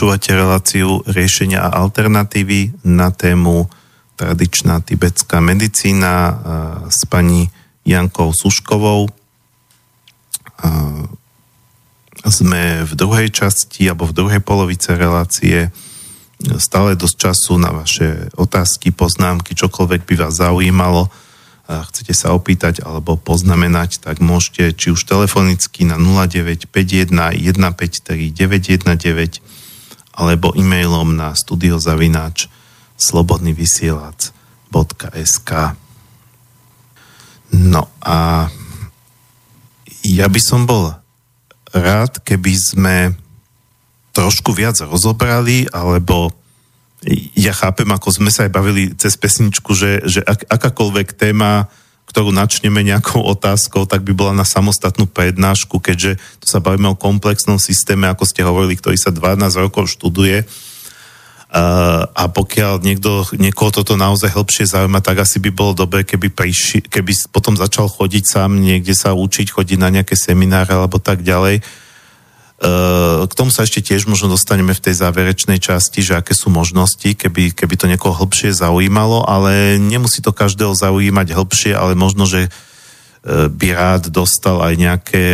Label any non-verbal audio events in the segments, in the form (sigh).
Počúvate reláciu riešenia a alternatívy na tému tradičná tibetská medicína s pani Jankou Suškovou. Sme v druhej časti alebo v druhej polovice relácie. Stále dosť času na vaše otázky, poznámky, čokoľvek by vás zaujímalo chcete sa opýtať alebo poznamenať, tak môžete či už telefonicky na 0951 153 919 alebo e-mailom na studiozavináč slobodnyvysielac.sk No a ja by som bol rád, keby sme trošku viac rozobrali, alebo ja chápem, ako sme sa aj bavili cez pesničku, že, že ak, akákoľvek téma, ktorú načneme nejakou otázkou, tak by bola na samostatnú prednášku, keďže tu sa bavíme o komplexnom systéme, ako ste hovorili, ktorý sa 12 rokov študuje. Uh, a pokiaľ niekto, niekoho toto naozaj hĺbšie zaujíma, tak asi by bolo dobré, keby, priši, keby potom začal chodiť sám niekde sa učiť, chodiť na nejaké semináre alebo tak ďalej Eh, k tomu sa ešte tiež možno dostaneme v tej záverečnej časti, že aké sú možnosti, keby, keby to niekoho hĺbšie zaujímalo, ale nemusí to každého zaujímať hĺbšie, ale možno, že eh, by rád dostal aj nejaké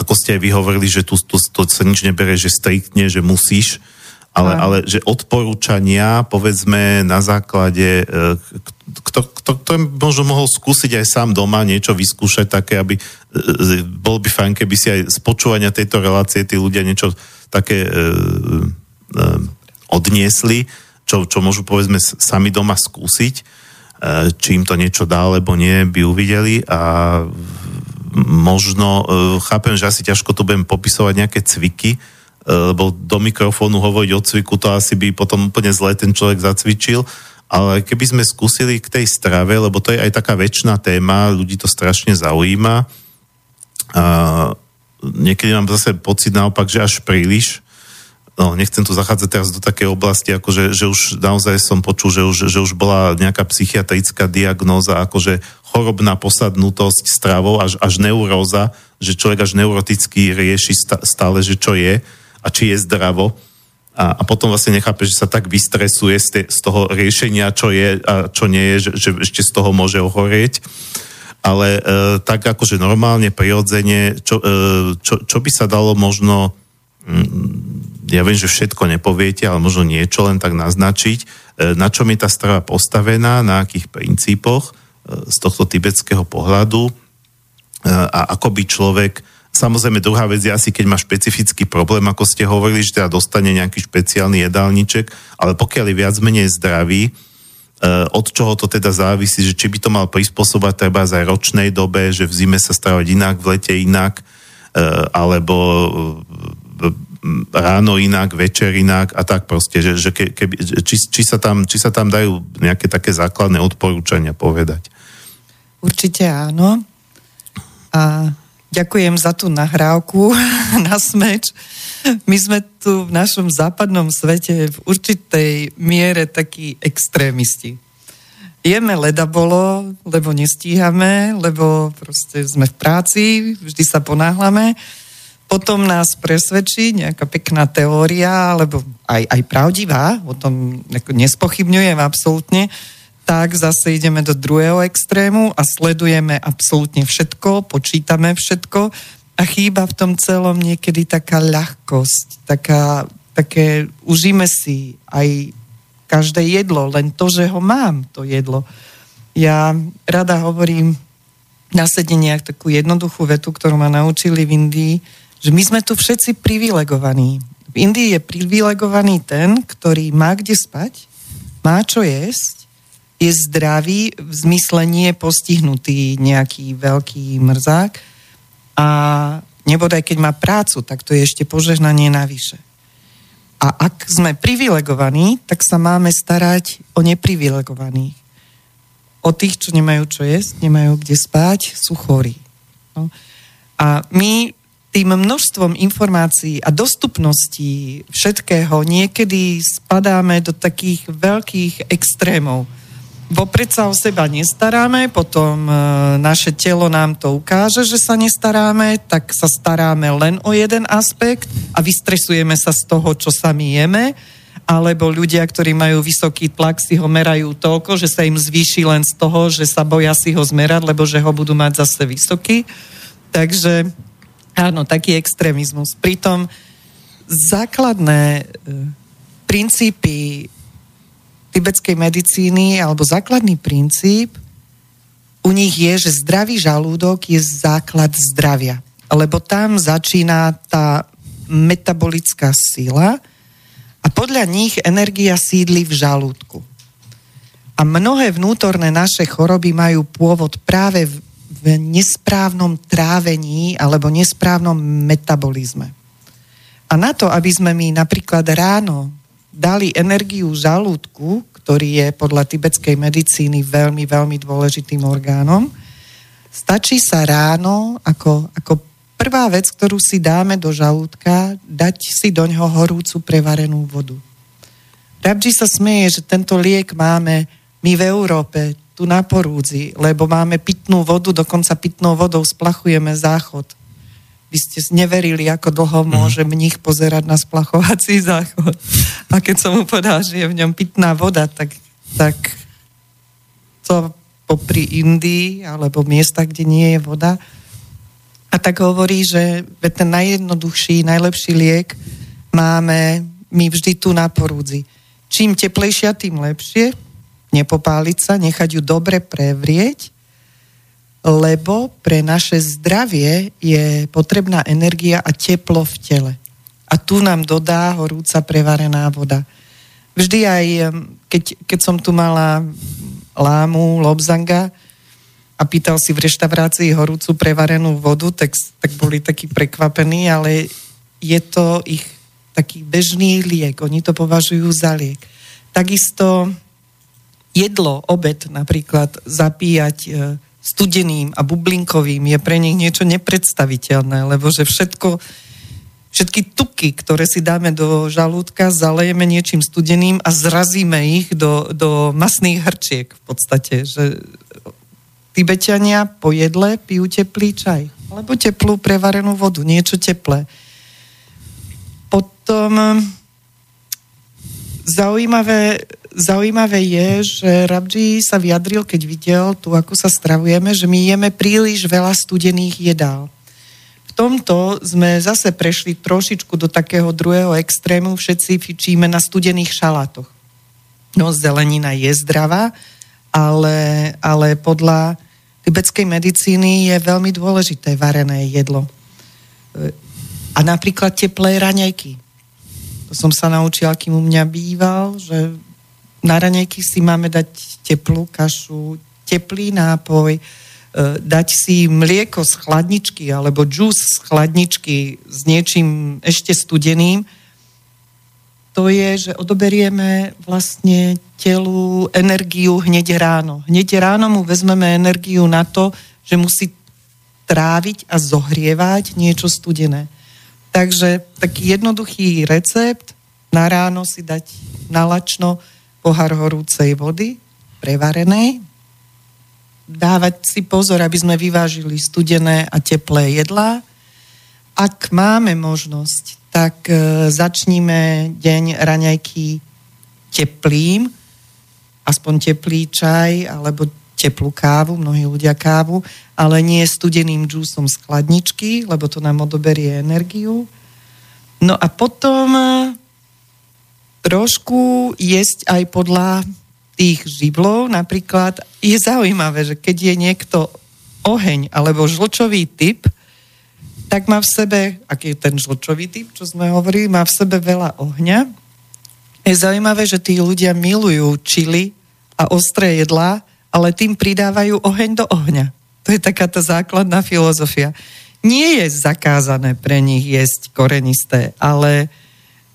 ako ste aj vyhovorili, že tu, tu to sa nič nebere, že striktne, že musíš, ale, ale že odporúčania, povedzme, na základe, e, kto, kto, kto možno mohol skúsiť aj sám doma niečo vyskúšať také, aby e, e, bol by fajn, keby si aj z počúvania tejto relácie tí ľudia niečo také e, e, odniesli, čo, čo môžu povedzme sami doma skúsiť, e, či im to niečo dá, alebo nie, by uvideli. A možno, e, chápem, že asi ťažko to budem popisovať nejaké cviky, lebo do mikrofónu hovoriť o cviku, to asi by potom úplne zle ten človek zacvičil, ale keby sme skúsili k tej strave, lebo to je aj taká väčšiná téma, ľudí to strašne zaujíma. A niekedy mám zase pocit naopak, že až príliš. No, nechcem tu zachádzať teraz do takej oblasti, akože, že už naozaj som počul, že už, že už bola nejaká psychiatrická diagnóza, akože chorobná posadnutosť stravou, až, až neuróza, že človek až neuroticky rieši stále, že čo je a či je zdravo. A, a potom vlastne nechápe, že sa tak vystresuje z, te, z toho riešenia, čo je a čo nie je, že, že ešte z toho môže ohorieť. Ale e, tak akože normálne, prirodzene, čo, e, čo, čo by sa dalo možno, mm, ja viem, že všetko nepoviete, ale možno niečo len tak naznačiť, e, na čom je tá strava postavená, na akých princípoch e, z tohto tibetského pohľadu e, a ako by človek Samozrejme, druhá vec je asi, keď má špecifický problém, ako ste hovorili, že teda dostane nejaký špeciálny jedálniček, ale pokiaľ je viac menej zdravý, eh, od čoho to teda závisí, že či by to mal prispôsobať treba aj ročnej dobe, že v zime sa stávať inak, v lete inak, eh, alebo eh, ráno inak, večer inak a tak proste, že, že keby, či, či, sa tam, či sa tam dajú nejaké také základné odporúčania povedať. Určite áno. A Ďakujem za tú nahrávku (laughs) na smeč. My sme tu v našom západnom svete v určitej miere takí extrémisti. Jeme ledabolo, lebo nestíhame, lebo proste sme v práci, vždy sa ponáhlame. Potom nás presvedčí nejaká pekná teória, alebo aj, aj pravdivá, o tom nespochybňujem absolútne, tak zase ideme do druhého extrému a sledujeme absolútne všetko, počítame všetko a chýba v tom celom niekedy taká ľahkosť, taká, také, užíme si aj každé jedlo, len to, že ho mám, to jedlo. Ja rada hovorím na sedeniach takú jednoduchú vetu, ktorú ma naučili v Indii, že my sme tu všetci privilegovaní. V Indii je privilegovaný ten, ktorý má kde spať, má čo jesť je zdravý, v zmysle nie je postihnutý nejaký veľký mrzák a nebodaj keď má prácu, tak to je ešte požehnanie navyše. A ak sme privilegovaní, tak sa máme starať o neprivilegovaných. O tých, čo nemajú čo jesť, nemajú kde spať, sú chorí. No. A my tým množstvom informácií a dostupností všetkého niekedy spadáme do takých veľkých extrémov vopred sa o seba nestaráme, potom e, naše telo nám to ukáže, že sa nestaráme, tak sa staráme len o jeden aspekt a vystresujeme sa z toho, čo sami jeme, alebo ľudia, ktorí majú vysoký tlak, si ho merajú toľko, že sa im zvýši len z toho, že sa boja si ho zmerať, lebo že ho budú mať zase vysoký. Takže áno, taký extrémizmus. Pritom základné e, princípy tibetskej medicíny alebo základný princíp u nich je, že zdravý žalúdok je základ zdravia. Lebo tam začína tá metabolická sila a podľa nich energia sídli v žalúdku. A mnohé vnútorné naše choroby majú pôvod práve v, v nesprávnom trávení alebo nesprávnom metabolizme. A na to, aby sme my napríklad ráno dali energiu žalúdku, ktorý je podľa tibetskej medicíny veľmi, veľmi dôležitým orgánom. Stačí sa ráno ako, ako prvá vec, ktorú si dáme do žalúdka, dať si do ňoho horúcu prevarenú vodu. Rabji sa smeje, že tento liek máme my v Európe, tu na Porúdzi, lebo máme pitnú vodu, dokonca pitnou vodou splachujeme záchod by ste neverili, ako dlho mhm. môže mních pozerať na splachovací záchod. A keď som mu povedal, že je v ňom pitná voda, tak, tak to popri Indii alebo miestach, kde nie je voda. A tak hovorí, že ten najjednoduchší, najlepší liek máme my vždy tu na porúdzi. Čím teplejšia, tým lepšie. Nepopáliť sa, nechať ju dobre prevrieť lebo pre naše zdravie je potrebná energia a teplo v tele. A tu nám dodá horúca prevarená voda. Vždy aj, keď, keď som tu mala lámu, lobzanga a pýtal si v reštaurácii horúcu prevarenú vodu, tak, tak boli takí prekvapení, ale je to ich taký bežný liek. Oni to považujú za liek. Takisto jedlo, obed napríklad zapíjať e, studeným a bublinkovým je pre nich niečo nepredstaviteľné, lebo že všetko, všetky tuky, ktoré si dáme do žalúdka, zalejeme niečím studeným a zrazíme ich do, do masných hrčiek v podstate. Že Tibetania po jedle pijú teplý čaj alebo teplú prevarenú vodu, niečo teplé. Potom zaujímavé Zaujímavé je, že Rabji sa vyjadril, keď videl tu, ako sa stravujeme, že my jeme príliš veľa studených jedál. V tomto sme zase prešli trošičku do takého druhého extrému, všetci fičíme na studených šalátoch. No, zelenina je zdravá, ale, ale podľa tibetskej medicíny je veľmi dôležité varené jedlo. A napríklad teplé raňajky. To som sa naučila, kým u mňa býval, že na raňajky si máme dať teplú kašu, teplý nápoj, e, dať si mlieko z chladničky alebo džús z chladničky s niečím ešte studeným, to je, že odoberieme vlastne telu energiu hneď ráno. Hneď ráno mu vezmeme energiu na to, že musí tráviť a zohrievať niečo studené. Takže taký jednoduchý recept na ráno si dať na lačno pohár horúcej vody, prevarenej, dávať si pozor, aby sme vyvážili studené a teplé jedlá. Ak máme možnosť, tak e, začníme deň raňajky teplým, aspoň teplý čaj alebo teplú kávu, mnohí ľudia kávu, ale nie studeným džúsom z chladničky, lebo to nám odoberie energiu. No a potom trošku jesť aj podľa tých živlov. Napríklad je zaujímavé, že keď je niekto oheň alebo žlčový typ, tak má v sebe, aký je ten žlčový typ, čo sme hovorili, má v sebe veľa ohňa. Je zaujímavé, že tí ľudia milujú čili a ostré jedlá, ale tým pridávajú oheň do ohňa. To je taká tá základná filozofia. Nie je zakázané pre nich jesť korenisté, ale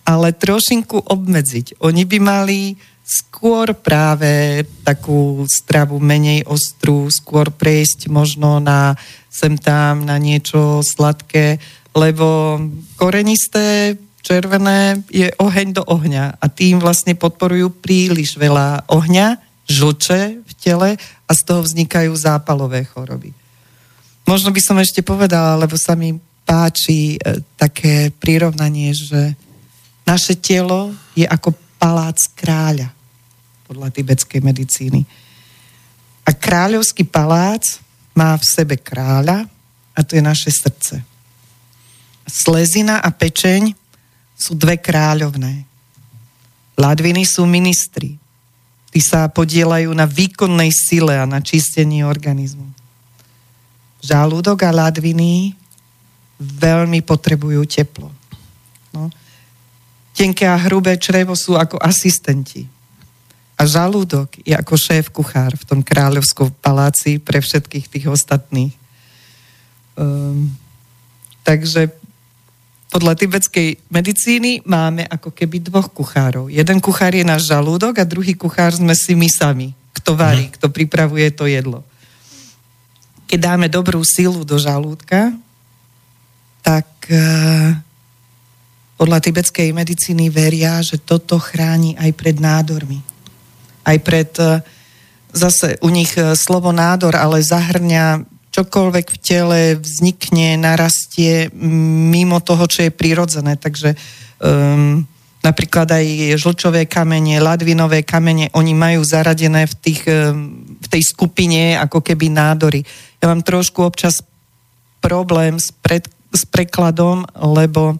ale trošinku obmedziť. Oni by mali skôr práve takú stravu menej ostrú, skôr prejsť možno na sem tam, na niečo sladké, lebo korenisté červené je oheň do ohňa a tým vlastne podporujú príliš veľa ohňa, žlče v tele a z toho vznikajú zápalové choroby. Možno by som ešte povedala, lebo sa mi páči e, také prirovnanie, že naše telo je ako palác kráľa podľa tibetskej medicíny. A kráľovský palác má v sebe kráľa a to je naše srdce. Slezina a pečeň sú dve kráľovné. Ladviny sú ministri. Tí sa podielajú na výkonnej sile a na čistení organizmu. Žalúdok a ladviny veľmi potrebujú teplo. Tenké a hrubé črevo sú ako asistenti. A žalúdok je ako šéf kuchár v tom kráľovskom paláci pre všetkých tých ostatných. Um, takže podľa tibetskej medicíny máme ako keby dvoch kuchárov. Jeden kuchár je náš žalúdok a druhý kuchár sme si my sami, kto varí, mhm. kto pripravuje to jedlo. Keď dáme dobrú silu do žalúdka, tak uh, podľa tibetskej medicíny veria, že toto chráni aj pred nádormi. Aj pred, uh, zase u nich uh, slovo nádor, ale zahrňa čokoľvek v tele vznikne, narastie mimo toho, čo je prirodzené. Takže um, napríklad aj žlčové kamene, ladvinové kamene, oni majú zaradené v, tých, um, v tej skupine ako keby nádory. Ja mám trošku občas problém s pred, s prekladom, lebo v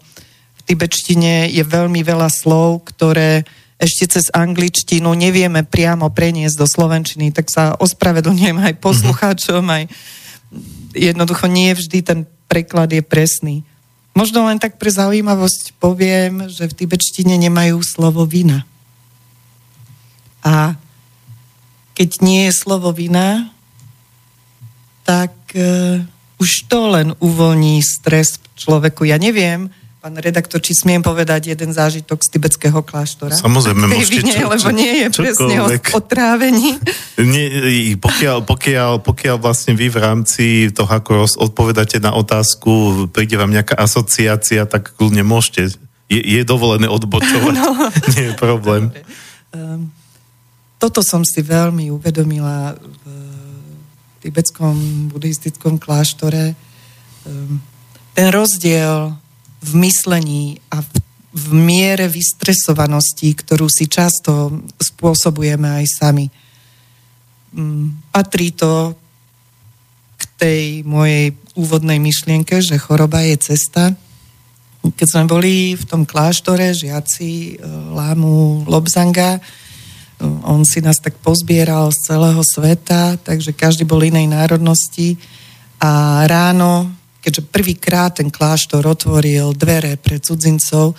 tibetštine je veľmi veľa slov, ktoré ešte cez angličtinu nevieme priamo preniesť do slovenčiny, tak sa ospravedlňujem aj poslucháčom, aj jednoducho nie vždy ten preklad je presný. Možno len tak pre zaujímavosť poviem, že v tibetštine nemajú slovo vina. A keď nie je slovo vina, tak uh, už to len uvoľní stres človeku. Ja neviem, pán redaktor, či smiem povedať jeden zážitok z tibetského kláštora? Samozrejme, môžete. Vine, čo, lebo nie je presne o, o trávení. Nie, pokiaľ, pokiaľ, pokiaľ vlastne vy v rámci toho, ako odpovedáte na otázku, príde vám nejaká asociácia, tak kľudne môžete. Je, je dovolené odbočovať. (laughs) No. (laughs) nie je problém. Um, toto som si veľmi uvedomila v tibetskom buddhistickom kláštore, ehm, ten rozdiel v myslení a v, v miere vystresovanosti, ktorú si často spôsobujeme aj sami. Mm, patrí to k tej mojej úvodnej myšlienke, že choroba je cesta. Keď sme boli v tom kláštore, žiaci e, Lámu Lobzanga, on si nás tak pozbieral z celého sveta, takže každý bol inej národnosti. A ráno, keďže prvýkrát ten kláštor otvoril dvere pre cudzincov,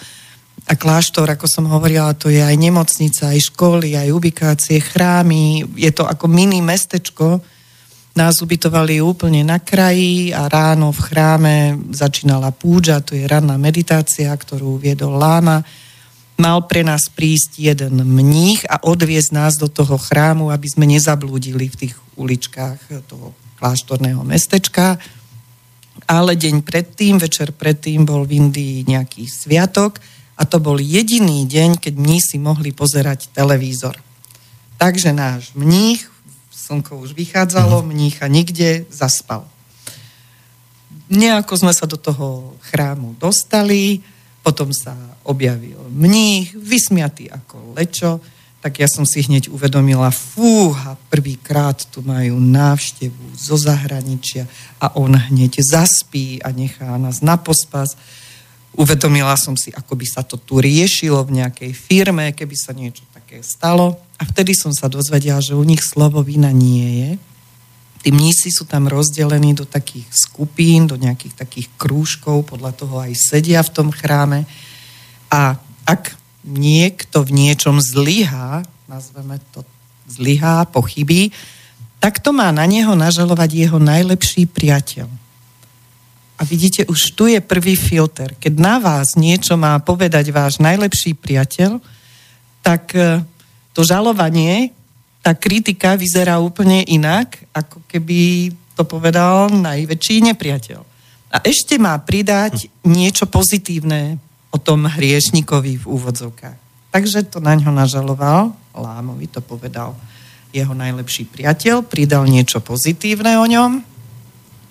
a kláštor, ako som hovorila, to je aj nemocnica, aj školy, aj ubikácie, chrámy, je to ako mini mestečko. Nás ubytovali úplne na kraji a ráno v chráme začínala púža, to je ranná meditácia, ktorú viedol láma mal pre nás prísť jeden mních a odviezť nás do toho chrámu, aby sme nezablúdili v tých uličkách toho kláštorného mestečka. Ale deň predtým, večer predtým bol v Indii nejaký sviatok a to bol jediný deň, keď mní si mohli pozerať televízor. Takže náš mních, slnko už vychádzalo, mhm. mnícha nikde, zaspal. Nejako sme sa do toho chrámu dostali, potom sa objavil mních, vysmiatý ako lečo, tak ja som si hneď uvedomila, fúha, prvýkrát tu majú návštevu zo zahraničia a on hneď zaspí a nechá nás na pospas. Uvedomila som si, ako by sa to tu riešilo v nejakej firme, keby sa niečo také stalo. A vtedy som sa dozvedela, že u nich slovo vina nie je, Tí mnísi sú tam rozdelení do takých skupín, do nejakých takých krúžkov, podľa toho aj sedia v tom chráme. A ak niekto v niečom zlyhá, nazveme to zlyhá, pochybí, tak to má na neho nažalovať jeho najlepší priateľ. A vidíte, už tu je prvý filter. Keď na vás niečo má povedať váš najlepší priateľ, tak e, to žalovanie tá kritika vyzerá úplne inak, ako keby to povedal najväčší nepriateľ. A ešte má pridať niečo pozitívne o tom hriešnikovi v úvodzovkách. Takže to na ňo nažaloval, Lámovi to povedal jeho najlepší priateľ, pridal niečo pozitívne o ňom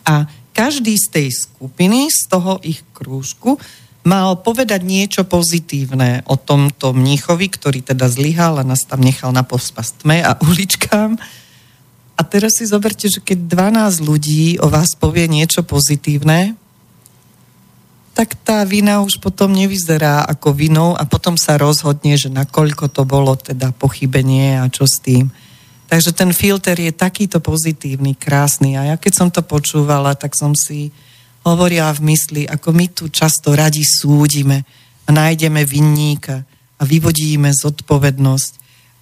a každý z tej skupiny, z toho ich krúžku, mal povedať niečo pozitívne o tomto mníchovi, ktorý teda zlyhal a nás tam nechal na pospas tme a (laughs) uličkám. A teraz si zoberte, že keď 12 ľudí o vás povie niečo pozitívne, tak tá vina už potom nevyzerá ako vinou a potom sa rozhodne, že nakoľko to bolo teda pochybenie a čo s tým. Takže ten filter je takýto pozitívny, krásny. A ja keď som to počúvala, tak som si hovorila v mysli, ako my tu často radi súdime a nájdeme vinníka a vyvodíme zodpovednosť.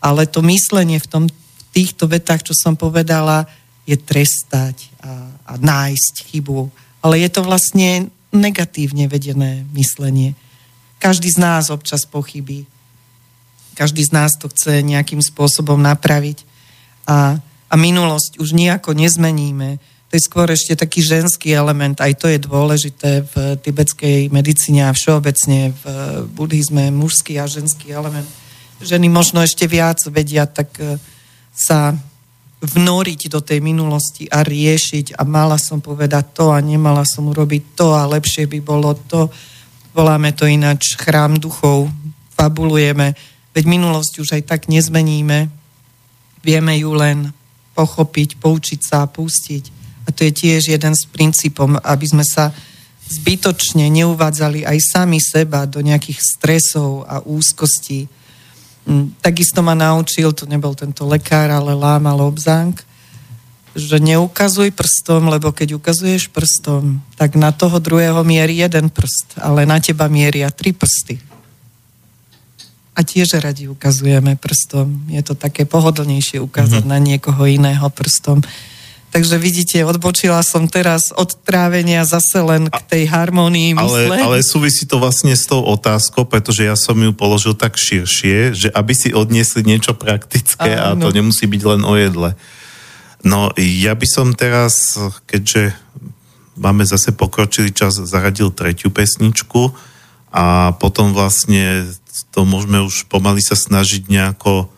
Ale to myslenie v, tom, v týchto vetách, čo som povedala, je trestať a, a nájsť chybu. Ale je to vlastne negatívne vedené myslenie. Každý z nás občas pochybí. Každý z nás to chce nejakým spôsobom napraviť. A, a minulosť už nejako nezmeníme. To je skôr ešte taký ženský element, aj to je dôležité v tibetskej medicíne a všeobecne v buddhizme, mužský a ženský element. Ženy možno ešte viac vedia tak e, sa vnoriť do tej minulosti a riešiť a mala som povedať to a nemala som urobiť to a lepšie by bolo to. Voláme to ináč chrám duchov, fabulujeme, veď minulosť už aj tak nezmeníme, vieme ju len pochopiť, poučiť sa a pustiť. A to je tiež jeden z princípom, aby sme sa zbytočne neuvádzali aj sami seba do nejakých stresov a úzkostí, takisto ma naučil, to nebol tento lekár, ale Láma Lobzang, že neukazuj prstom, lebo keď ukazuješ prstom, tak na toho druhého mierí jeden prst, ale na teba mieria tri prsty. A tiež radi ukazujeme prstom. Je to také pohodlnejšie ukázať mm-hmm. na niekoho iného prstom. Takže vidíte, odbočila som teraz od trávenia zase len k tej harmonii mysle. Ale, ale súvisí to vlastne s tou otázkou, pretože ja som ju položil tak širšie, že aby si odniesli niečo praktické Áno. a to nemusí byť len o jedle. No ja by som teraz, keďže máme zase pokročilý čas, zaradil tretiu pesničku a potom vlastne to môžeme už pomaly sa snažiť nejako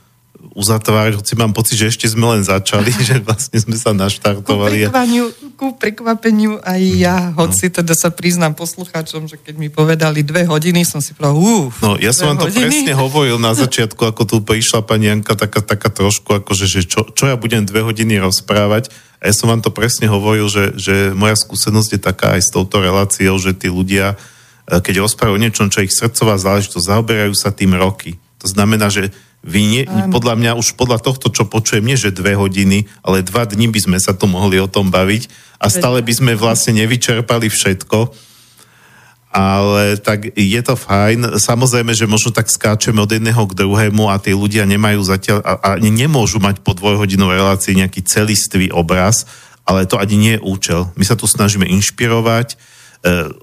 uzatvárať, hoci mám pocit, že ešte sme len začali, (laughs) že vlastne sme sa naštartovali. Ku ku prekvapeniu aj ja, no. hoci teda sa priznám poslucháčom, že keď mi povedali dve hodiny, som si povedal, uf, No, ja som vám to hodiny? presne (laughs) hovoril na začiatku, ako tu prišla pani Janka, taká, taká trošku, akože, že čo, čo ja budem dve hodiny rozprávať. A ja som vám to presne hovoril, že, že moja skúsenosť je taká aj s touto reláciou, že tí ľudia, eh, keď rozprávajú o niečom, čo ich srdcová záležitosť, zaoberajú sa tým roky. To znamená, že vy nie, podľa mňa už podľa tohto, čo počujem, nie že dve hodiny, ale dva dní by sme sa tu mohli o tom baviť a stále by sme vlastne nevyčerpali všetko. Ale tak je to fajn. Samozrejme, že možno tak skáčeme od jedného k druhému a tí ľudia nemajú zatiaľ a, a nemôžu mať po dvojhodinovej relácii nejaký celistvý obraz, ale to ani nie je účel. My sa tu snažíme inšpirovať,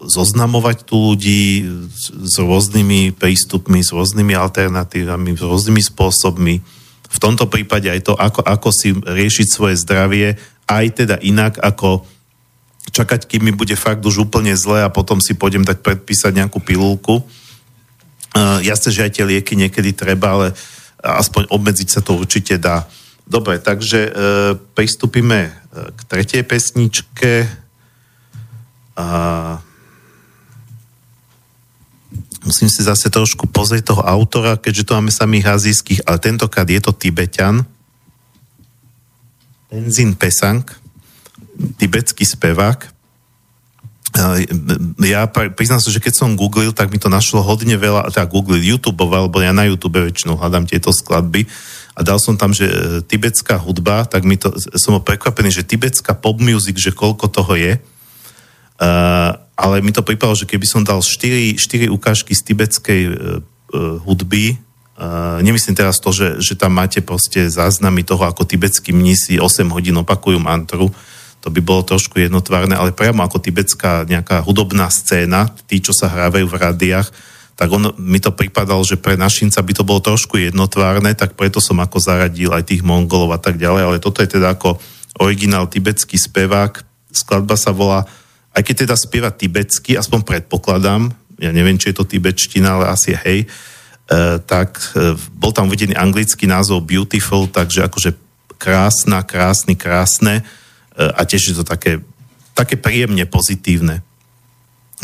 zoznamovať tu ľudí s rôznymi prístupmi, s rôznymi alternatívami, s rôznymi spôsobmi. V tomto prípade aj to, ako, ako si riešiť svoje zdravie, aj teda inak, ako čakať, kým mi bude fakt už úplne zle a potom si pôjdem dať predpísať nejakú pilulku. Uh, jasne, že aj tie lieky niekedy treba, ale aspoň obmedziť sa to určite dá. Dobre, takže uh, pristúpime k tretej pesničke. A musím si zase trošku pozrieť toho autora, keďže tu máme samých azijských, ale tentokrát je to Tibetan. Tenzin Pesang, tibetský spevák. Ja priznám sa, že keď som googlil, tak mi to našlo hodne veľa, teda googlil YouTube, alebo ja na YouTube väčšinou hľadám tieto skladby a dal som tam, že e, tibetská hudba, tak mi to, som prekvapený, že tibetská pop music, že koľko toho je ale mi to pripadalo, že keby som dal 4, 4 ukážky z tibetskej uh, uh, hudby, uh, nemyslím teraz to, že, že tam máte proste záznamy toho, ako tibetskí mnisi 8 hodín opakujú mantru, to by bolo trošku jednotvárne, ale priamo ako tibetská nejaká hudobná scéna, tí, čo sa hrávajú v rádiách, tak on, mi to pripadalo, že pre našinca by to bolo trošku jednotvárne, tak preto som ako zaradil aj tých mongolov a tak ďalej, ale toto je teda ako originál tibetský spevák, skladba sa volá aj keď teda spieva tibetsky, aspoň predpokladám, ja neviem, či je to tibetština, ale asi hej, e, tak e, bol tam uvedený anglický názov Beautiful, takže akože krásna, krásny, krásne a tiež je to také, také príjemne pozitívne.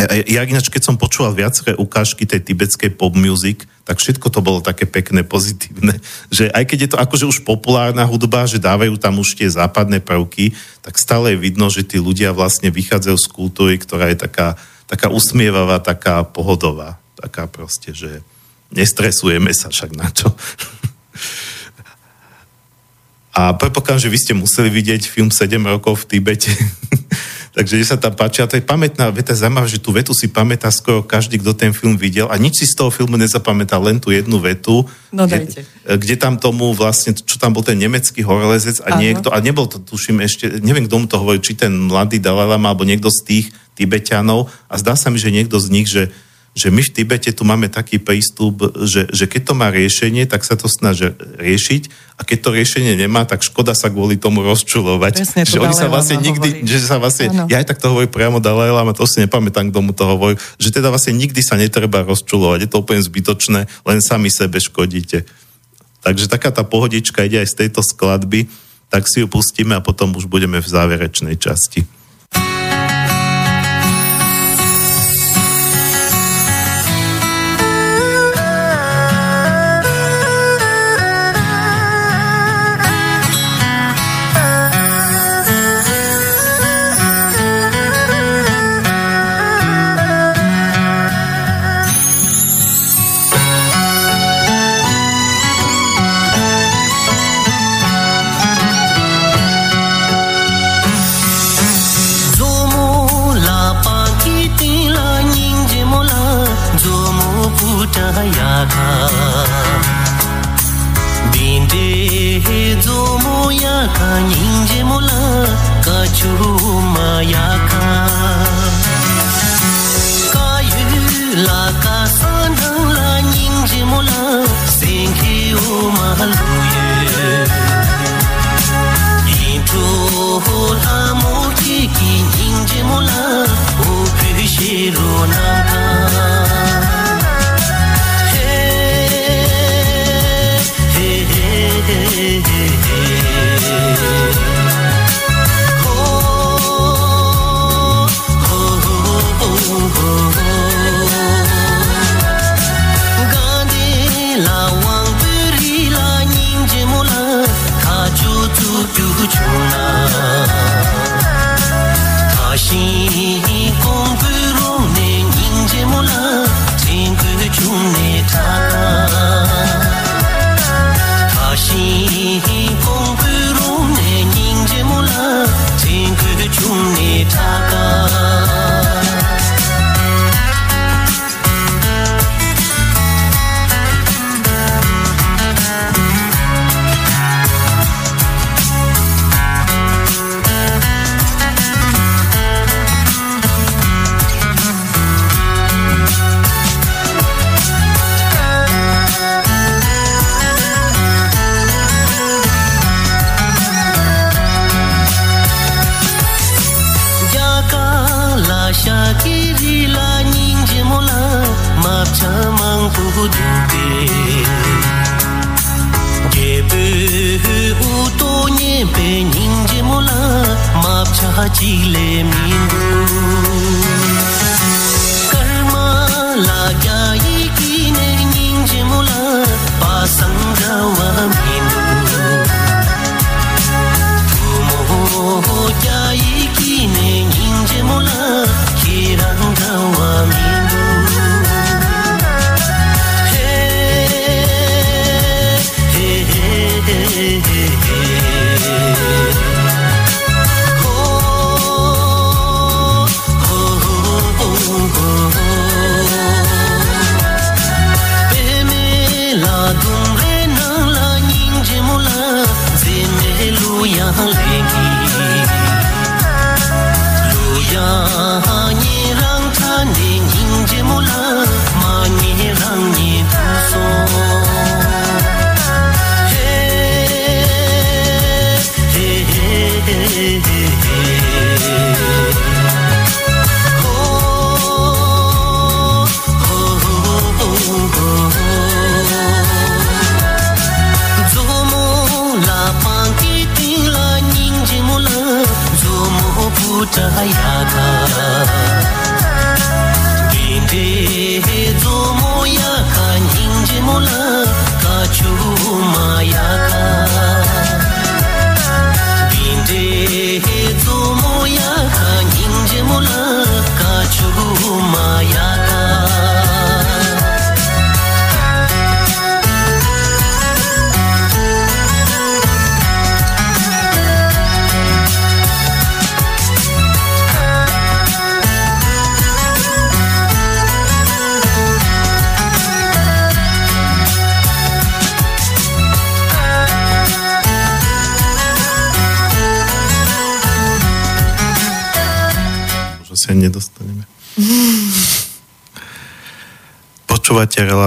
Ja ináč, keď som počúval viaceré ukážky tej tibetskej pop music, tak všetko to bolo také pekné, pozitívne, (laughs) že aj keď je to akože už populárna hudba, že dávajú tam už tie západné prvky, tak stále je vidno, že tí ľudia vlastne vychádzajú z kultúry, ktorá je taká, taká usmievavá, taká pohodová, taká proste, že nestresujeme sa však na čo. (laughs) A predpokladám, že vy ste museli vidieť film 7 rokov v Tibete. (laughs) Takže že sa tam páči, a to je pamätná veta, zaujímavé, že tú vetu si pamätá skoro každý, kto ten film videl. A nič si z toho filmu nezapamätá, len tú jednu vetu, no, kde, kde tam tomu vlastne, čo tam bol ten nemecký horolezec a Aha. niekto, a nebol to, tuším ešte, neviem, kto mu to hovorí, či ten mladý Dalalama, alebo niekto z tých Tibetanov a zdá sa mi, že niekto z nich, že že my v Tibete tu máme taký prístup, že, že keď to má riešenie, tak sa to snaží riešiť a keď to riešenie nemá, tak škoda sa kvôli tomu rozčulovať. Presne, že oni sa vlastne nikdy, hovorí. že sa vlastne, ano. ja aj tak to hovorím priamo Dalai Lama, to si nepamätám, kto mu to hovorí, že teda vlastne nikdy sa netreba rozčulovať, je to úplne zbytočné, len sami sebe škodíte. Takže taká tá pohodička ide aj z tejto skladby, tak si ju pustíme a potom už budeme v záverečnej časti.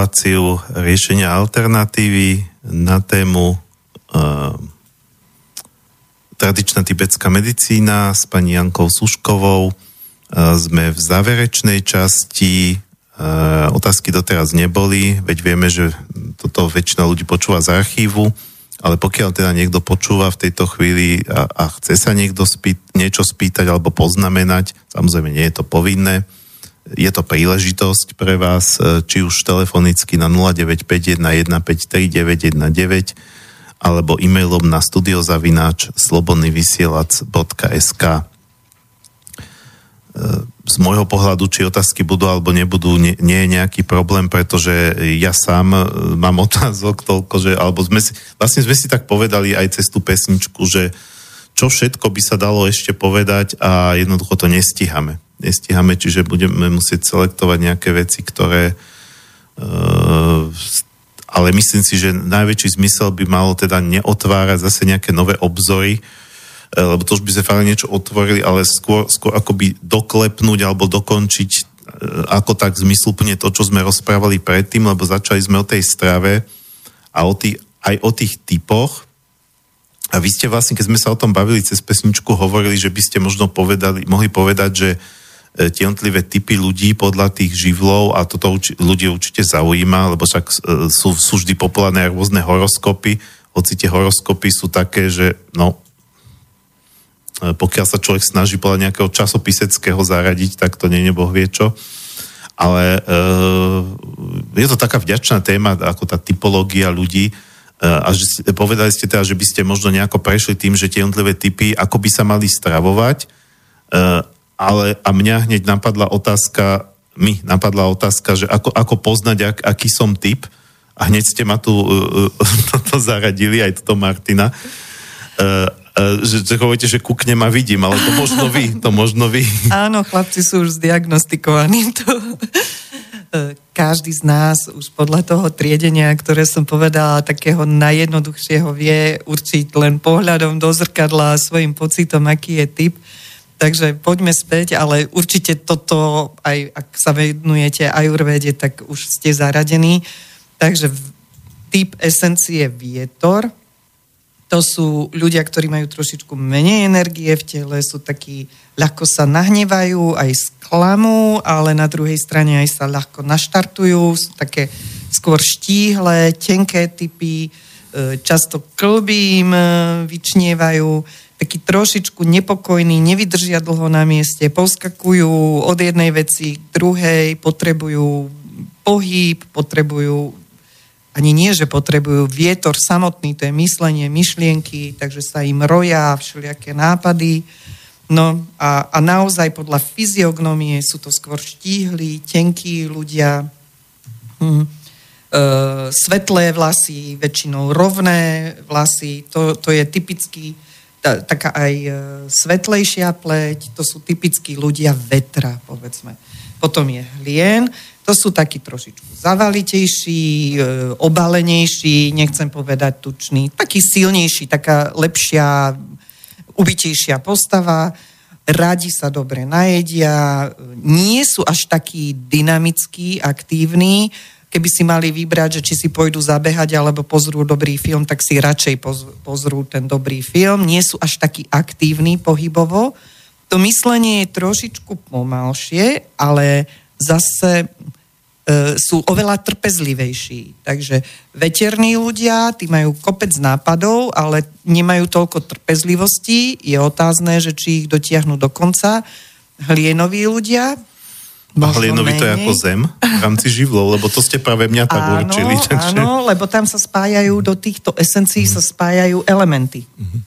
Reláciu riešenia alternatívy na tému uh, tradičná tibetská medicína s pani Jankou Suškovou. Uh, sme v záverečnej časti. Uh, otázky doteraz neboli, veď vieme, že toto väčšina ľudí počúva z archívu, ale pokiaľ teda niekto počúva v tejto chvíli a, a chce sa niekto spýt, niečo spýtať alebo poznamenať, samozrejme nie je to povinné, je to príležitosť pre vás, e, či už telefonicky na 0951153919 alebo e-mailom na studiozavináč slobodnyvysielac.sk e, z môjho pohľadu, či otázky budú alebo nebudú, nie, nie je nejaký problém, pretože ja sám e, mám (laughs) otázok toľko, že, alebo sme si, vlastne sme si tak povedali aj cez tú pesničku, že čo všetko by sa dalo ešte povedať a jednoducho to nestíhame nestíhame, čiže budeme musieť selektovať nejaké veci, ktoré uh, ale myslím si, že najväčší zmysel by malo teda neotvárať zase nejaké nové obzory, uh, lebo to už by sa fakt niečo otvorili, ale skôr, skôr akoby doklepnúť alebo dokončiť uh, ako tak zmysluplne to, čo sme rozprávali predtým, lebo začali sme o tej strave a o tých, aj o tých typoch, a vy ste vlastne, keď sme sa o tom bavili cez pesničku, hovorili, že by ste možno povedali, mohli povedať, že tie jednotlivé typy ľudí podľa tých živlov a toto uči, ľudí určite zaujíma, lebo však e, sú, sú vždy populárne rôzne horoskopy, hoci tie horoskopy sú také, že no, e, pokiaľ sa človek snaží podľa nejakého časopiseckého zaradiť, tak to nie je boh vie čo. Ale e, je to taká vďačná téma, ako tá typológia ľudí, a že povedali ste teda, že by ste možno nejako prešli tým, že tie jednotlivé typy, ako by sa mali stravovať, ale a mňa hneď napadla otázka, mi napadla otázka, že ako, ako poznať, ak, aký som typ a hneď ste ma tu (laughs) uh, uh, to zaradili, aj toto Martina. Uh, uh, že, že hovoríte, že kukne ma vidím, ale to možno vy, to možno vy. (laughs) Áno, chlapci sú už zdiagnostikovaní. To, každý z nás už podľa toho triedenia, ktoré som povedala, takého najjednoduchšieho vie určiť len pohľadom do zrkadla a svojim pocitom, aký je typ. Takže poďme späť, ale určite toto, aj ak sa venujete ajurvede, tak už ste zaradení. Takže typ esencie vietor, to sú ľudia, ktorí majú trošičku menej energie v tele, sú takí, ľahko sa nahnevajú, aj sklamú, ale na druhej strane aj sa ľahko naštartujú, sú také skôr štíhle, tenké typy, e, často klbím e, vyčnievajú, taký trošičku nepokojní, nevydržia dlho na mieste, poskakujú od jednej veci k druhej, potrebujú pohyb, potrebujú ani nie, že potrebujú vietor samotný, to je myslenie, myšlienky, takže sa im roja všelijaké nápady. No a, a naozaj podľa fyziognomie sú to skôr štíhli, tenkí ľudia, hm, e, svetlé vlasy, väčšinou rovné vlasy, to, to je typický taká aj e, svetlejšia pleť, to sú typickí ľudia vetra, povedzme. Potom je hlien, to sú takí trošičku zavalitejší, e, obalenejší, nechcem povedať tučný, taký silnejší, taká lepšia, ubitejšia postava, radi sa dobre najedia, nie sú až takí dynamickí, aktívni, keby si mali vybrať, že či si pôjdu zabehať alebo pozrú dobrý film, tak si radšej pozrú ten dobrý film. Nie sú až takí aktívni pohybovo. To myslenie je trošičku pomalšie, ale zase sú oveľa trpezlivejší. Takže veterní ľudia, tí majú kopec nápadov, ale nemajú toľko trpezlivosti. Je otázne, že či ich dotiahnu do konca. Hlienoví ľudia, a hlienový to je ako zem v rámci živlov, lebo to ste práve mňa tak áno, určili. Takže... Áno, lebo tam sa spájajú, do týchto esencií mm. sa spájajú elementy. Mm-hmm.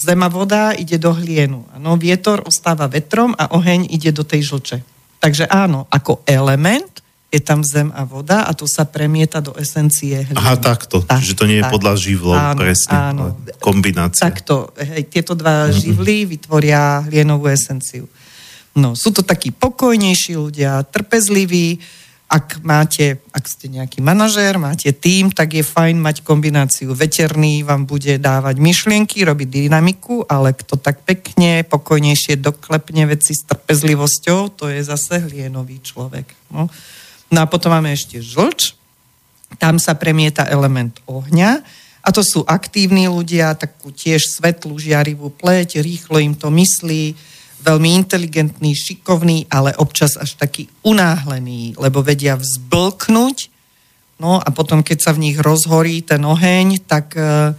Zem a voda ide do hlienu. Áno, vietor ostáva vetrom a oheň ide do tej žlče. Takže áno, ako element je tam zem a voda a to sa premieta do esencie hlienu. Aha, takto. Tak, Čiže to nie je tak. podľa živlov, áno, presne. Áno. Kombinácia. Takto. Hej, tieto dva mm-hmm. živly vytvoria hlienovú esenciu. No, sú to takí pokojnejší ľudia, trpezliví. Ak máte, ak ste nejaký manažér, máte tým, tak je fajn mať kombináciu. Veterný vám bude dávať myšlienky, robiť dynamiku, ale kto tak pekne, pokojnejšie doklepne veci s trpezlivosťou, to je zase hlienový človek. No, no a potom máme ešte žlč, tam sa premieta element ohňa, a to sú aktívni ľudia, takú tiež svetlú, žiarivú pleť, rýchlo im to myslí, veľmi inteligentný, šikovný, ale občas až taký unáhlený, lebo vedia vzblknúť, no a potom, keď sa v nich rozhorí ten oheň, tak uh,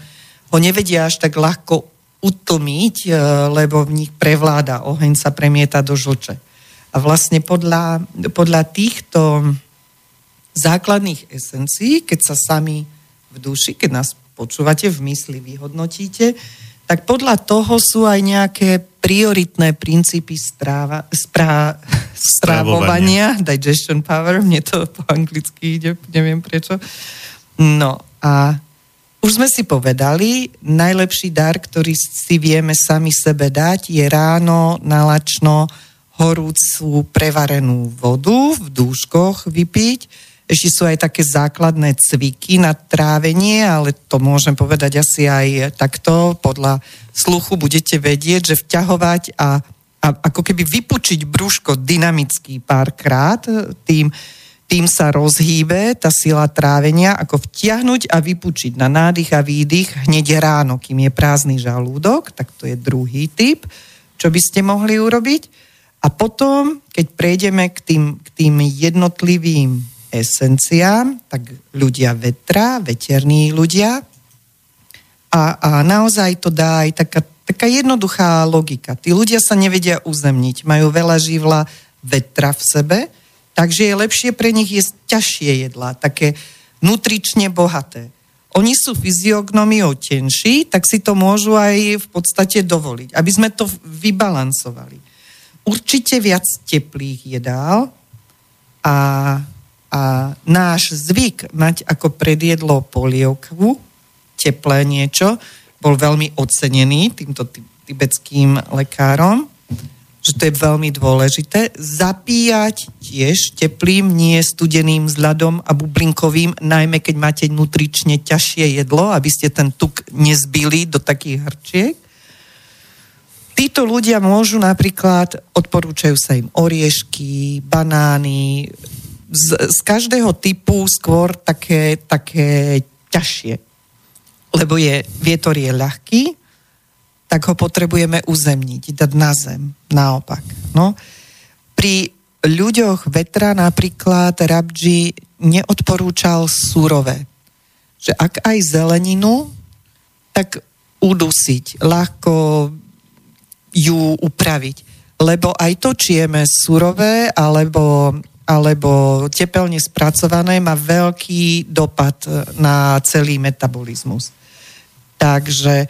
ho nevedia až tak ľahko utlmiť, uh, lebo v nich prevláda, oheň sa premieta do žlče. A vlastne podľa, podľa týchto základných esencií, keď sa sami v duši, keď nás počúvate v mysli, vyhodnotíte, tak podľa toho sú aj nejaké prioritné princípy stráva, sprá, strávovania, digestion power, mne to po anglicky ide, neviem prečo. No a už sme si povedali, najlepší dar, ktorý si vieme sami sebe dať, je ráno nalačno horúcu prevarenú vodu v dúškoch vypiť, ešte sú aj také základné cviky na trávenie, ale to môžem povedať asi aj takto. Podľa sluchu budete vedieť, že vťahovať a, a ako keby vypučiť brúško dynamicky párkrát, tým, tým sa rozhýbe tá sila trávenia, ako vtiahnuť a vypučiť na nádych a výdych hneď ráno, kým je prázdny žalúdok, tak to je druhý typ, čo by ste mohli urobiť. A potom, keď prejdeme k tým, k tým jednotlivým esencia, tak ľudia vetra, veterní ľudia. A, a naozaj to dá aj taká, taká jednoduchá logika. Tí ľudia sa nevedia uzemniť, majú veľa živla vetra v sebe, takže je lepšie pre nich jesť ťažšie jedlá, také nutrične bohaté. Oni sú fyziognomiou tenší, tak si to môžu aj v podstate dovoliť, aby sme to vybalancovali. Určite viac teplých jedál a a náš zvyk mať ako predjedlo polievku, teplé niečo, bol veľmi ocenený týmto tibetským lekárom, že to je veľmi dôležité. Zapíjať tiež teplým, nie studeným s ľadom a bublinkovým, najmä keď máte nutrične ťažšie jedlo, aby ste ten tuk nezbili do takých hrčiek. Títo ľudia môžu napríklad, odporúčajú sa im oriešky, banány, z, z každého typu skôr také, také ťažšie. Lebo je, vietor je ľahký, tak ho potrebujeme uzemniť, dať na zem, naopak. No. Pri ľuďoch vetra napríklad Rabji neodporúčal surové. Že ak aj zeleninu, tak udusiť, ľahko ju upraviť. Lebo aj to, či jeme surové alebo alebo tepelne spracované má veľký dopad na celý metabolizmus. Takže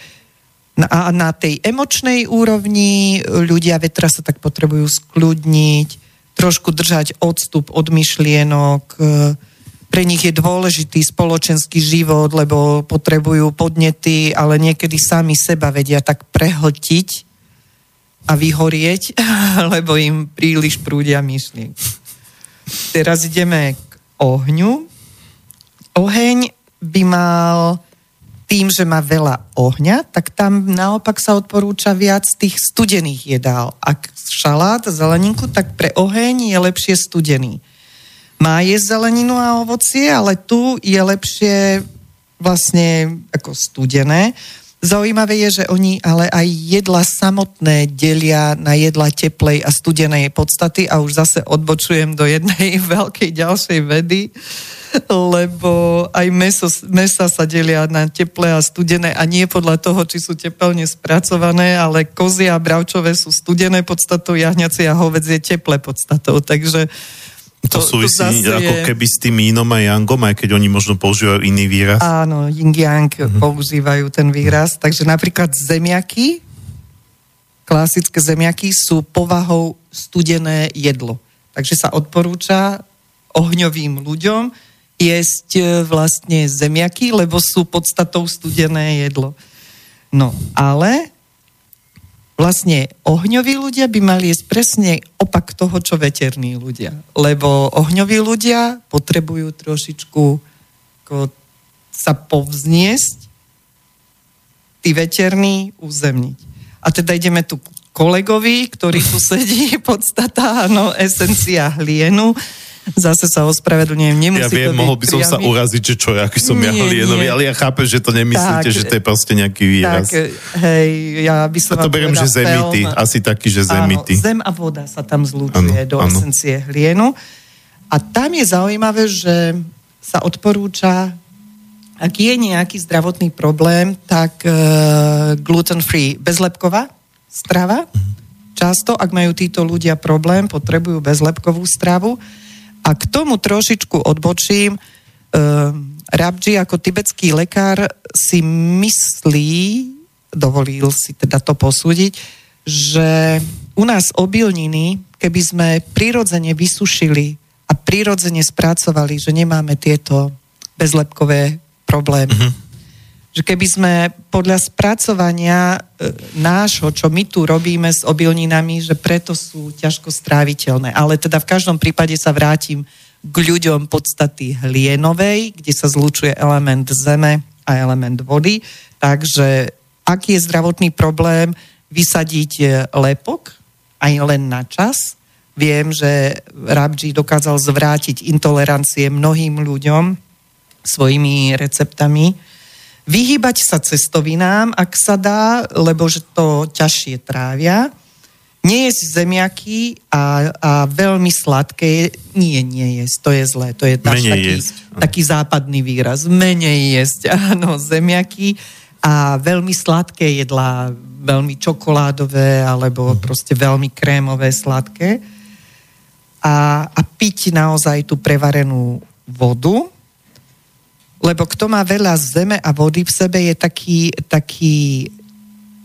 a na tej emočnej úrovni ľudia vetra sa tak potrebujú skľudniť, trošku držať odstup od myšlienok. Pre nich je dôležitý spoločenský život, lebo potrebujú podnety, ale niekedy sami seba vedia tak prehltiť a vyhorieť, (laughs) lebo im príliš prúdia myšlienky. Teraz ideme k ohňu. Oheň by mal tým, že má veľa ohňa, tak tam naopak sa odporúča viac tých studených jedál. Ak šalát, zeleninku, tak pre oheň je lepšie studený. Má je zeleninu a ovocie, ale tu je lepšie vlastne ako studené. Zaujímavé je, že oni ale aj jedla samotné delia na jedla teplej a studenej podstaty a už zase odbočujem do jednej (laughs) veľkej ďalšej vedy, lebo aj meso, mesa sa delia na teplé a studené a nie podľa toho, či sú tepelne spracované, ale kozy a bravčové sú studené podstatou, jahňacie a hovedzie teplé podstatou. Takže to, to súvisí to ako je... keby s tým inom a yangom, aj keď oni možno používajú iný výraz. Áno, yin yang mm-hmm. používajú ten výraz. Takže napríklad zemiaky, klasické zemiaky sú povahou studené jedlo. Takže sa odporúča ohňovým ľuďom jesť e, vlastne zemiaky, lebo sú podstatou studené jedlo. No, ale vlastne ohňoví ľudia by mali jesť presne opak toho, čo veterní ľudia. Lebo ohňoví ľudia potrebujú trošičku sa povzniesť, tí veterní uzemniť. A teda ideme tu kolegovi, ktorý tu sedí, (laughs) podstata, áno, esencia hlienu Zase sa ospravedlňujem, nemusí Ja viem, mohol by som sa uraziť, že čo, aký som nie, ja Lienový, ale ja chápem, že to nemyslíte, tak, že to je proste nejaký výraz. Tak, hej, ja by som A to beriem, že zemity, asi taký, že zemity. Áno, zem a voda sa tam zlúčuje do ano. esencie hlienu. A tam je zaujímavé, že sa odporúča, ak je nejaký zdravotný problém, tak uh, gluten-free, bezlepková strava. Mhm. Často, ak majú títo ľudia problém, potrebujú bezlepkovú stravu a k tomu trošičku odbočím. Uh, Rabji ako tibetský lekár si myslí, dovolil si teda to posúdiť, že u nás obilniny, keby sme prirodzene vysušili a prirodzene spracovali, že nemáme tieto bezlepkové problémy. Mm-hmm že keby sme podľa spracovania e, nášho, čo my tu robíme s obilninami, že preto sú ťažko stráviteľné. Ale teda v každom prípade sa vrátim k ľuďom podstaty hlienovej, kde sa zlučuje element zeme a element vody. Takže aký je zdravotný problém vysadiť lepok aj len na čas. Viem, že Rabji dokázal zvrátiť intolerancie mnohým ľuďom svojimi receptami Vyhýbať sa cestovinám, ak sa dá, lebo že to ťažšie trávia. Nie jesť zemiaky a, a veľmi sladké, nie, nie jesť, to je zlé, to je taký, taký západný výraz. Menej jesť, (laughs) áno, zemiaky a veľmi sladké jedlá, veľmi čokoládové alebo proste veľmi krémové, sladké. A, a piť naozaj tú prevarenú vodu, lebo kto má veľa zeme a vody v sebe je taký, taký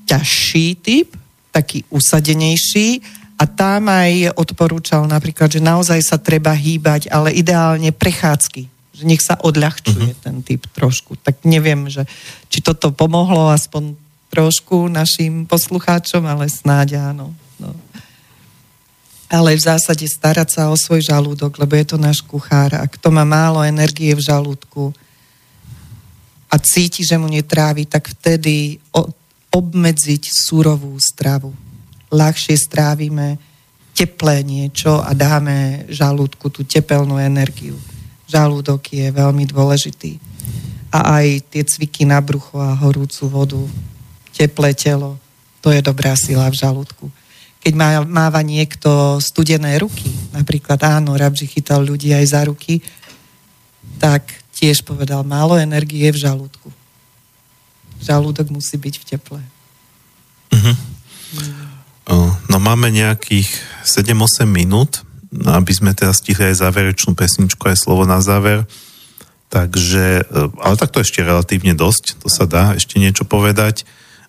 ťažší typ, taký usadenejší a tam aj odporúčal napríklad, že naozaj sa treba hýbať, ale ideálne prechádzky, že nech sa odľahčuje uh-huh. ten typ trošku. Tak neviem, že, či toto pomohlo aspoň trošku našim poslucháčom, ale snáď áno. No. Ale v zásade starať sa o svoj žalúdok, lebo je to náš kuchár. A kto má málo energie v žalúdku, a cíti, že mu netrávi, tak vtedy obmedziť surovú stravu. Ľahšie strávime teplé niečo a dáme žalúdku tú tepelnú energiu. Žalúdok je veľmi dôležitý. A aj tie cviky na brucho a horúcu vodu, teplé telo, to je dobrá sila v žalúdku. Keď má, máva niekto studené ruky, napríklad áno, Rabži chytal ľudí aj za ruky, tak tiež povedal, málo energie v žalúdku. Žalúdok musí byť v teple. Uh-huh. No máme nejakých 7-8 minút, aby sme teda stihli aj záverečnú pesničku, aj slovo na záver. Takže, e, ale tak to ešte relatívne dosť, to sa dá ešte niečo povedať.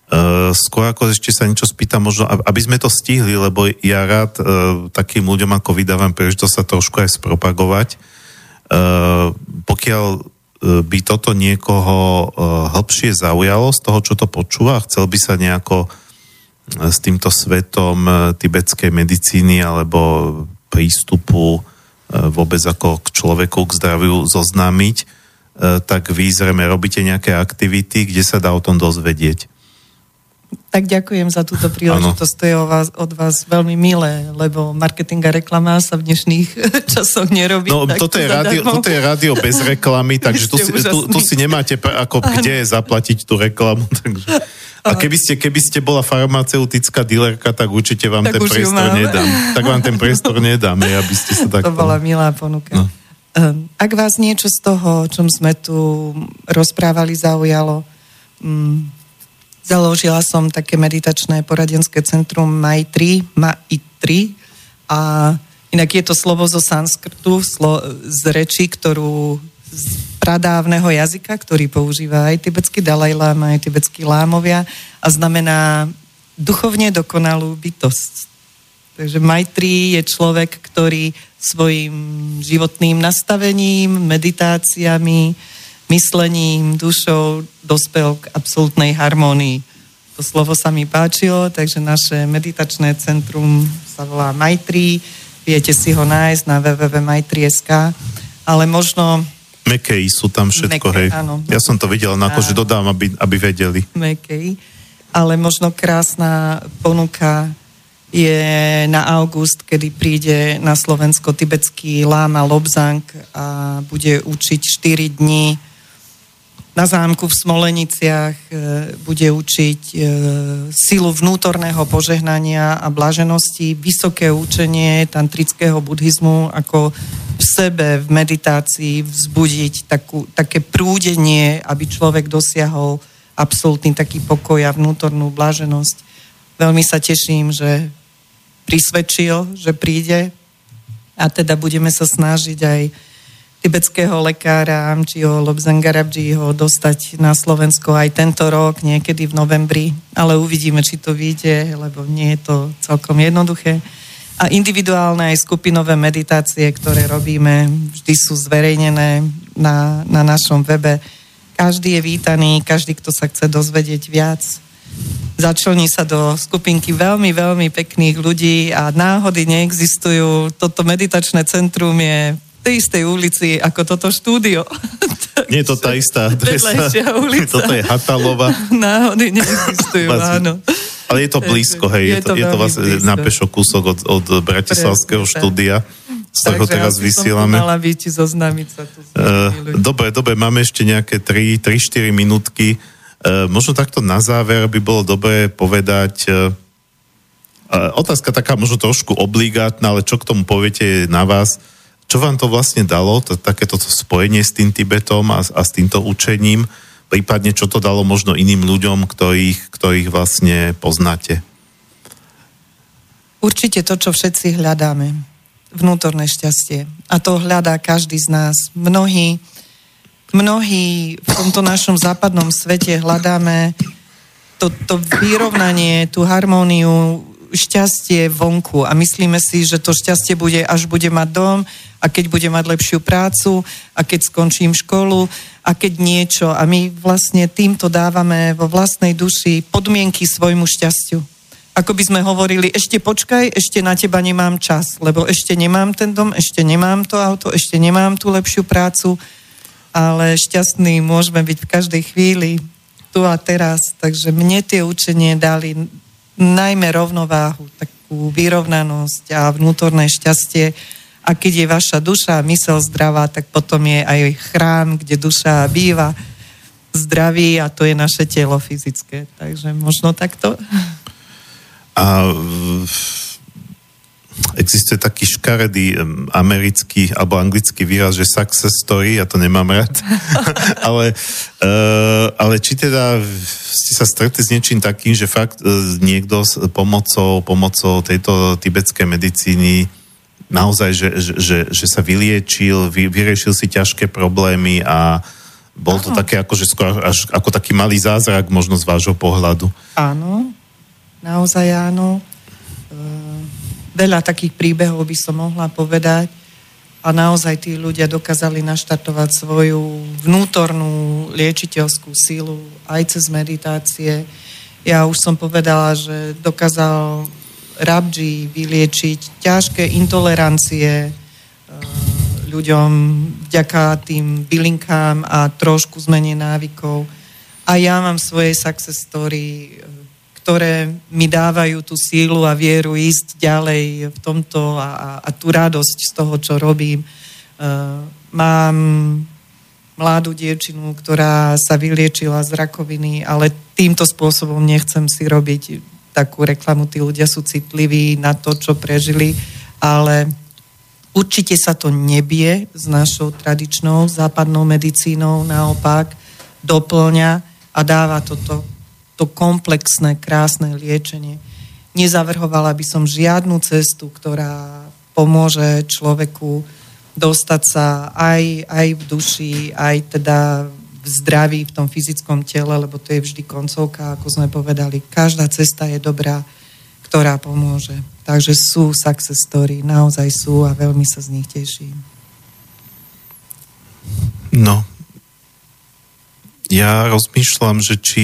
Uh, skôr ako ešte sa niečo spýtam, možno, aby sme to stihli, lebo ja rád uh, takým ľuďom ako vydávam príležitosť sa trošku aj spropagovať. Uh, pokiaľ uh, by toto niekoho uh, hĺbšie zaujalo z toho, čo to počúva, chcel by sa nejako s týmto svetom tibetskej medicíny alebo prístupu vôbec ako k človeku, k zdraviu zoznámiť, tak vy zrejme robíte nejaké aktivity, kde sa dá o tom dozvedieť. Tak ďakujem za túto príležitosť, to je o vás, od vás veľmi milé, lebo marketing a reklama sa v dnešných (laughs) časoch nerobí. No toto je, rádio, toto je rádio bez reklamy, (laughs) takže tu si, tu, tu si nemáte ako kde zaplatiť tú reklamu. (laughs) Takže. A keby ste, keby ste bola farmaceutická dealerka, tak určite vám tak ten priestor nedám. Tak vám ten priestor nedám, aby ste sa tak... To bola milá ponuka. No. Ehm, ak vás niečo z toho, o čom sme tu rozprávali, zaujalo, mm, založila som také meditačné poradenské centrum Maitri, Maitri a inak je to slovo zo sanskrtu, slo, z reči, ktorú z pradávneho jazyka, ktorý používa aj tibetský Dalaj Lama, aj tibetský Lámovia a znamená duchovne dokonalú bytosť. Takže Maitri je človek, ktorý svojim životným nastavením, meditáciami, myslením, dušou dospel k absolútnej harmónii. To slovo sa mi páčilo, takže naše meditačné centrum sa volá Maitri. Viete si ho nájsť na www.maitri.sk, ale možno Mekej sú tam všetko, Mekej, hej. Áno. Ja som to videl, na to, že dodám, aby, aby vedeli. Mekej. Ale možno krásna ponuka je na august, kedy príde na Slovensko tibetský láma Lobzang a bude učiť 4 dní na zámku v Smoleniciach, e, bude učiť e, silu vnútorného požehnania a blaženosti, vysoké učenie tantrického buddhizmu, ako v sebe v meditácii vzbudiť takú, také prúdenie, aby človek dosiahol absolútny taký pokoj a vnútornú bláženosť. Veľmi sa teším, že prisvedčil, že príde a teda budeme sa snažiť aj tibetského lekára Amčiho Lobzangarabdžiho dostať na Slovensko aj tento rok, niekedy v novembri, ale uvidíme, či to vyjde, lebo nie je to celkom jednoduché a individuálne aj skupinové meditácie, ktoré robíme, vždy sú zverejnené na, na našom webe. Každý je vítaný, každý, kto sa chce dozvedieť viac. Začlní sa do skupinky veľmi, veľmi pekných ľudí a náhody neexistujú. Toto meditačné centrum je tej istej ulici ako toto štúdio. (laughs) Nie je to tá istá adresa. (laughs) Toto je Hatalova. (laughs) Náhody neexistujú, áno. Ale je to blízko, hej, je, je to, je to vlastne blízko. na pešo kúsok od, od Bratislavského Presne, štúdia, z ktorého teraz vysielame. mala byť zoznámiť sa tu uh, Dobre, dobre, máme ešte nejaké 3-4 minútky. Uh, možno takto na záver by bolo dobré povedať, uh, otázka taká možno trošku obligátna, ale čo k tomu poviete na vás. Čo vám to vlastne dalo, to, takéto spojenie s tým Tibetom a, a s týmto učením? prípadne čo to dalo možno iným ľuďom, ktorých, ktorých vlastne poznáte? Určite to, čo všetci hľadáme. Vnútorné šťastie. A to hľadá každý z nás. Mnohí, mnohí v tomto našom západnom svete hľadáme to, to vyrovnanie, tú harmóniu, šťastie vonku a myslíme si, že to šťastie bude, až bude mať dom a keď bude mať lepšiu prácu a keď skončím školu a keď niečo. A my vlastne týmto dávame vo vlastnej duši podmienky svojmu šťastiu. Ako by sme hovorili, ešte počkaj, ešte na teba nemám čas, lebo ešte nemám ten dom, ešte nemám to auto, ešte nemám tú lepšiu prácu, ale šťastný môžeme byť v každej chvíli, tu a teraz. Takže mne tie učenie dali najmä rovnováhu, takú vyrovnanosť a vnútorné šťastie, a keď je vaša duša a mysel zdravá, tak potom je aj chrám, kde duša býva zdraví a to je naše telo fyzické. Takže možno takto. A existuje taký škaredý americký alebo anglický výraz, že success story, ja to nemám rád. (laughs) ale, uh, ale či teda ste sa stretli s niečím takým, že fakt uh, niekto s pomocou, pomocou tejto tibetskej medicíny naozaj, že, že, že sa vyliečil, vy, vyriešil si ťažké problémy a bol to také ako, že skôr až ako taký malý zázrak možno z vášho pohľadu. Áno, naozaj áno. Veľa takých príbehov by som mohla povedať a naozaj tí ľudia dokázali naštartovať svoju vnútornú liečiteľskú sílu aj cez meditácie. Ja už som povedala, že dokázal Rabji vyliečiť ťažké intolerancie e, ľuďom vďaka tým bylinkám a trošku zmene návykov. A ja mám svoje success story, e, ktoré mi dávajú tú sílu a vieru ísť ďalej v tomto a, a, a tú radosť z toho, čo robím. Uh, mám mladú dievčinu, ktorá sa vyliečila z rakoviny, ale týmto spôsobom nechcem si robiť takú reklamu. Tí ľudia sú citliví na to, čo prežili, ale určite sa to nebie s našou tradičnou západnou medicínou, naopak doplňa a dáva toto to komplexné, krásne liečenie. Nezavrhovala by som žiadnu cestu, ktorá pomôže človeku dostať sa aj, aj v duši, aj teda v zdraví, v tom fyzickom tele, lebo to je vždy koncovka, ako sme povedali. Každá cesta je dobrá, ktorá pomôže. Takže sú success story, naozaj sú a veľmi sa z nich teším. No, ja rozmýšľam, že či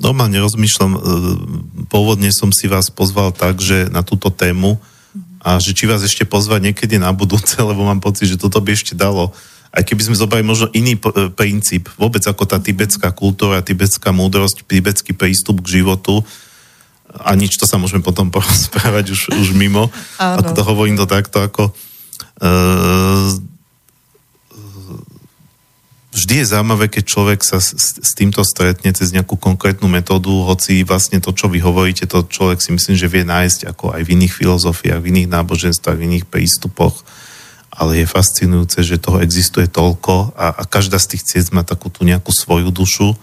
normálne rozmýšľam, e, pôvodne som si vás pozval tak, že na túto tému, a že či vás ešte pozvať niekedy na budúce, (laughs) lebo mám pocit, že toto by ešte dalo. Aj keby sme zobrali možno iný p- princíp, vôbec ako tá tibetská kultúra, tibetská múdrosť, tibetský prístup k životu, a nič, to sa môžeme potom (laughs) porozprávať už, už mimo. Áno. Ako to hovorím to takto, ako uh, vždy je zaujímavé, keď človek sa s, s týmto stretne cez nejakú konkrétnu metódu, hoci vlastne to, čo vy hovoríte, to človek si myslím, že vie nájsť ako aj v iných filozofiách, v iných náboženstvách, v iných prístupoch, ale je fascinujúce, že toho existuje toľko a, a každá z tých ciest má takú tú nejakú svoju dušu.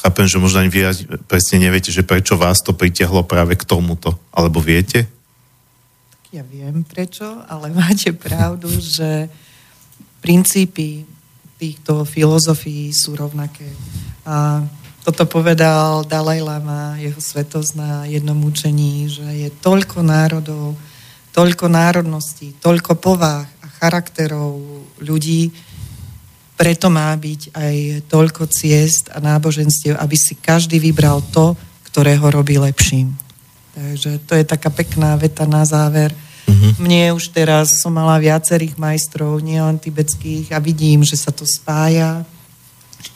Chápem, že možno ani vy presne neviete, že prečo vás to pritiahlo práve k tomuto. Alebo viete? Ja viem prečo, ale máte pravdu, že princípy týchto filozofií sú rovnaké. A toto povedal Dalaj Lama, jeho svetosť na jednom učení, že je toľko národov, toľko národností, toľko povách a charakterov ľudí, preto má byť aj toľko ciest a náboženstiev, aby si každý vybral to, ktoré ho robí lepším. Takže to je taká pekná veta na záver Uh-huh. Mne už teraz som mala viacerých majstrov, nielen tibetských a vidím, že sa to spája.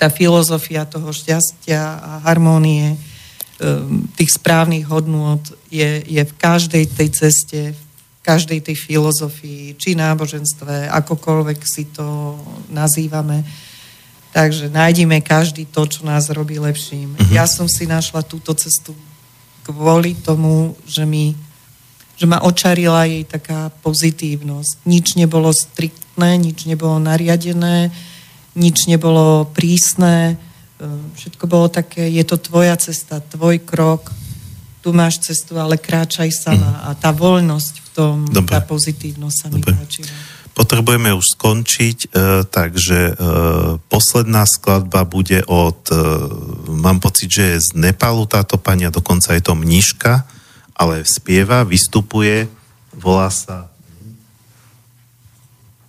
Tá filozofia toho šťastia a harmónie, um, tých správnych hodnôt je, je v každej tej ceste, v každej tej filozofii, či náboženstve, akokoľvek si to nazývame. Takže nájdime každý to, čo nás robí lepším. Uh-huh. Ja som si našla túto cestu kvôli tomu, že mi že ma očarila jej taká pozitívnosť. Nič nebolo striktné, nič nebolo nariadené, nič nebolo prísne, e, všetko bolo také, je to tvoja cesta, tvoj krok, tu máš cestu, ale kráčaj sama. A tá voľnosť v tom, Dobre. tá pozitívnosť sa Dobre. mi páčila. Potrebujeme už skončiť, e, takže e, posledná skladba bude od, e, mám pocit, že je z Nepalu táto pani a dokonca je to mniška, ale spieva, vystupuje, volá sa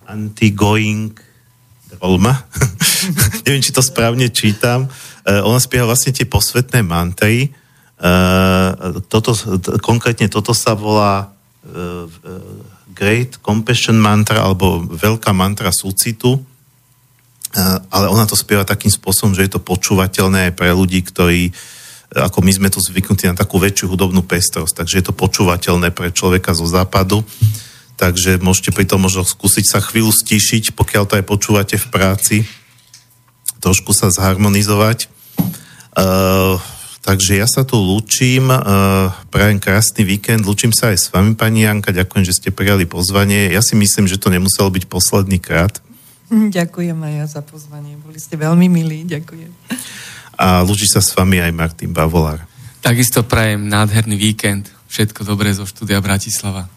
Anti-Going Rolma. (laughs) Neviem, či to správne čítam. Uh, ona spieva vlastne tie posvetné mantry. Uh, toto, konkrétne toto sa volá uh, Great Compassion Mantra alebo Veľká mantra súcitu. Ale ona to spieva takým spôsobom, že je to počúvateľné aj pre ľudí, ktorí ako my sme tu zvyknutí na takú väčšiu hudobnú pestrosť, takže je to počúvateľné pre človeka zo západu. Takže môžete pri tom možno skúsiť sa chvíľu stíšiť, pokiaľ to aj počúvate v práci, trošku sa zharmonizovať. Uh, takže ja sa tu lúčim, uh, prajem krásny víkend, lúčim sa aj s vami, pani Janka, ďakujem, že ste prijali pozvanie. Ja si myslím, že to nemuselo byť posledný krát. Ďakujem aj ja za pozvanie, boli ste veľmi milí, ďakujem a lúči sa s vami aj Martin Bavolár. Takisto prajem nádherný víkend. Všetko dobré zo štúdia Bratislava.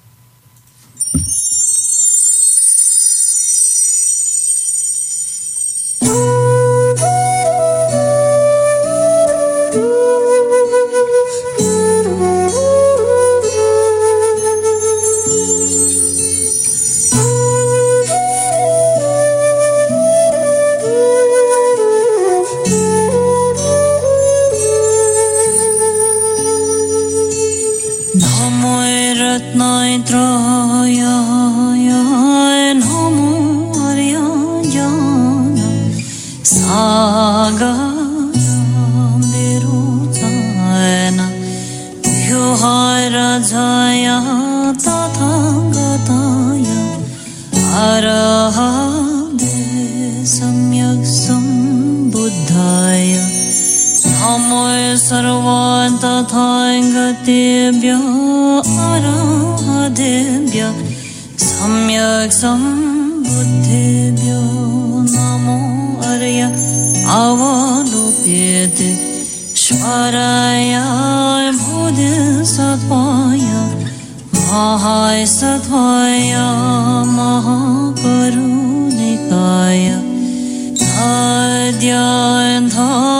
Dibbya Aradibya Samyak Sambuddhibya Namo Arya Avalopyate Shvaraya Bodhisattvaya Mahaisatvaya Mahakarunitaya Tadyanthaya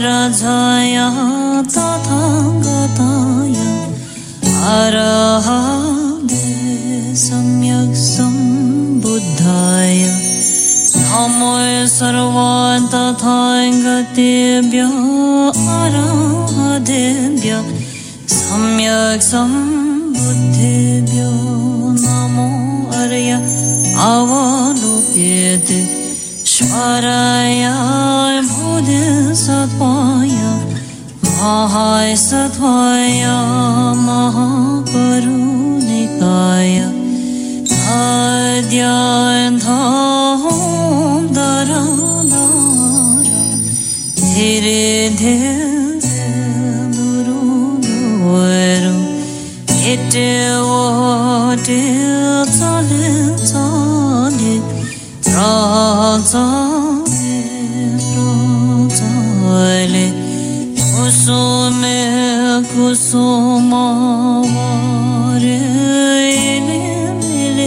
राजाय तथा गताय अरहदे सम्यक् सम्बुद्धाय। नमो सर्वान् तथा गतेभ्य अराधेभ्य सम्यक् सम्बुद्धेभ्यो नमो अर्य। अवलोक्यते स्वराय Чудеса Твоя, Магайса Твоя, Махакарунитая, Адьянтахом Дарадара, Дире Дире Дуру Дуэру, Ите Оте Цале Цале, Цале Kusume kusumavare ele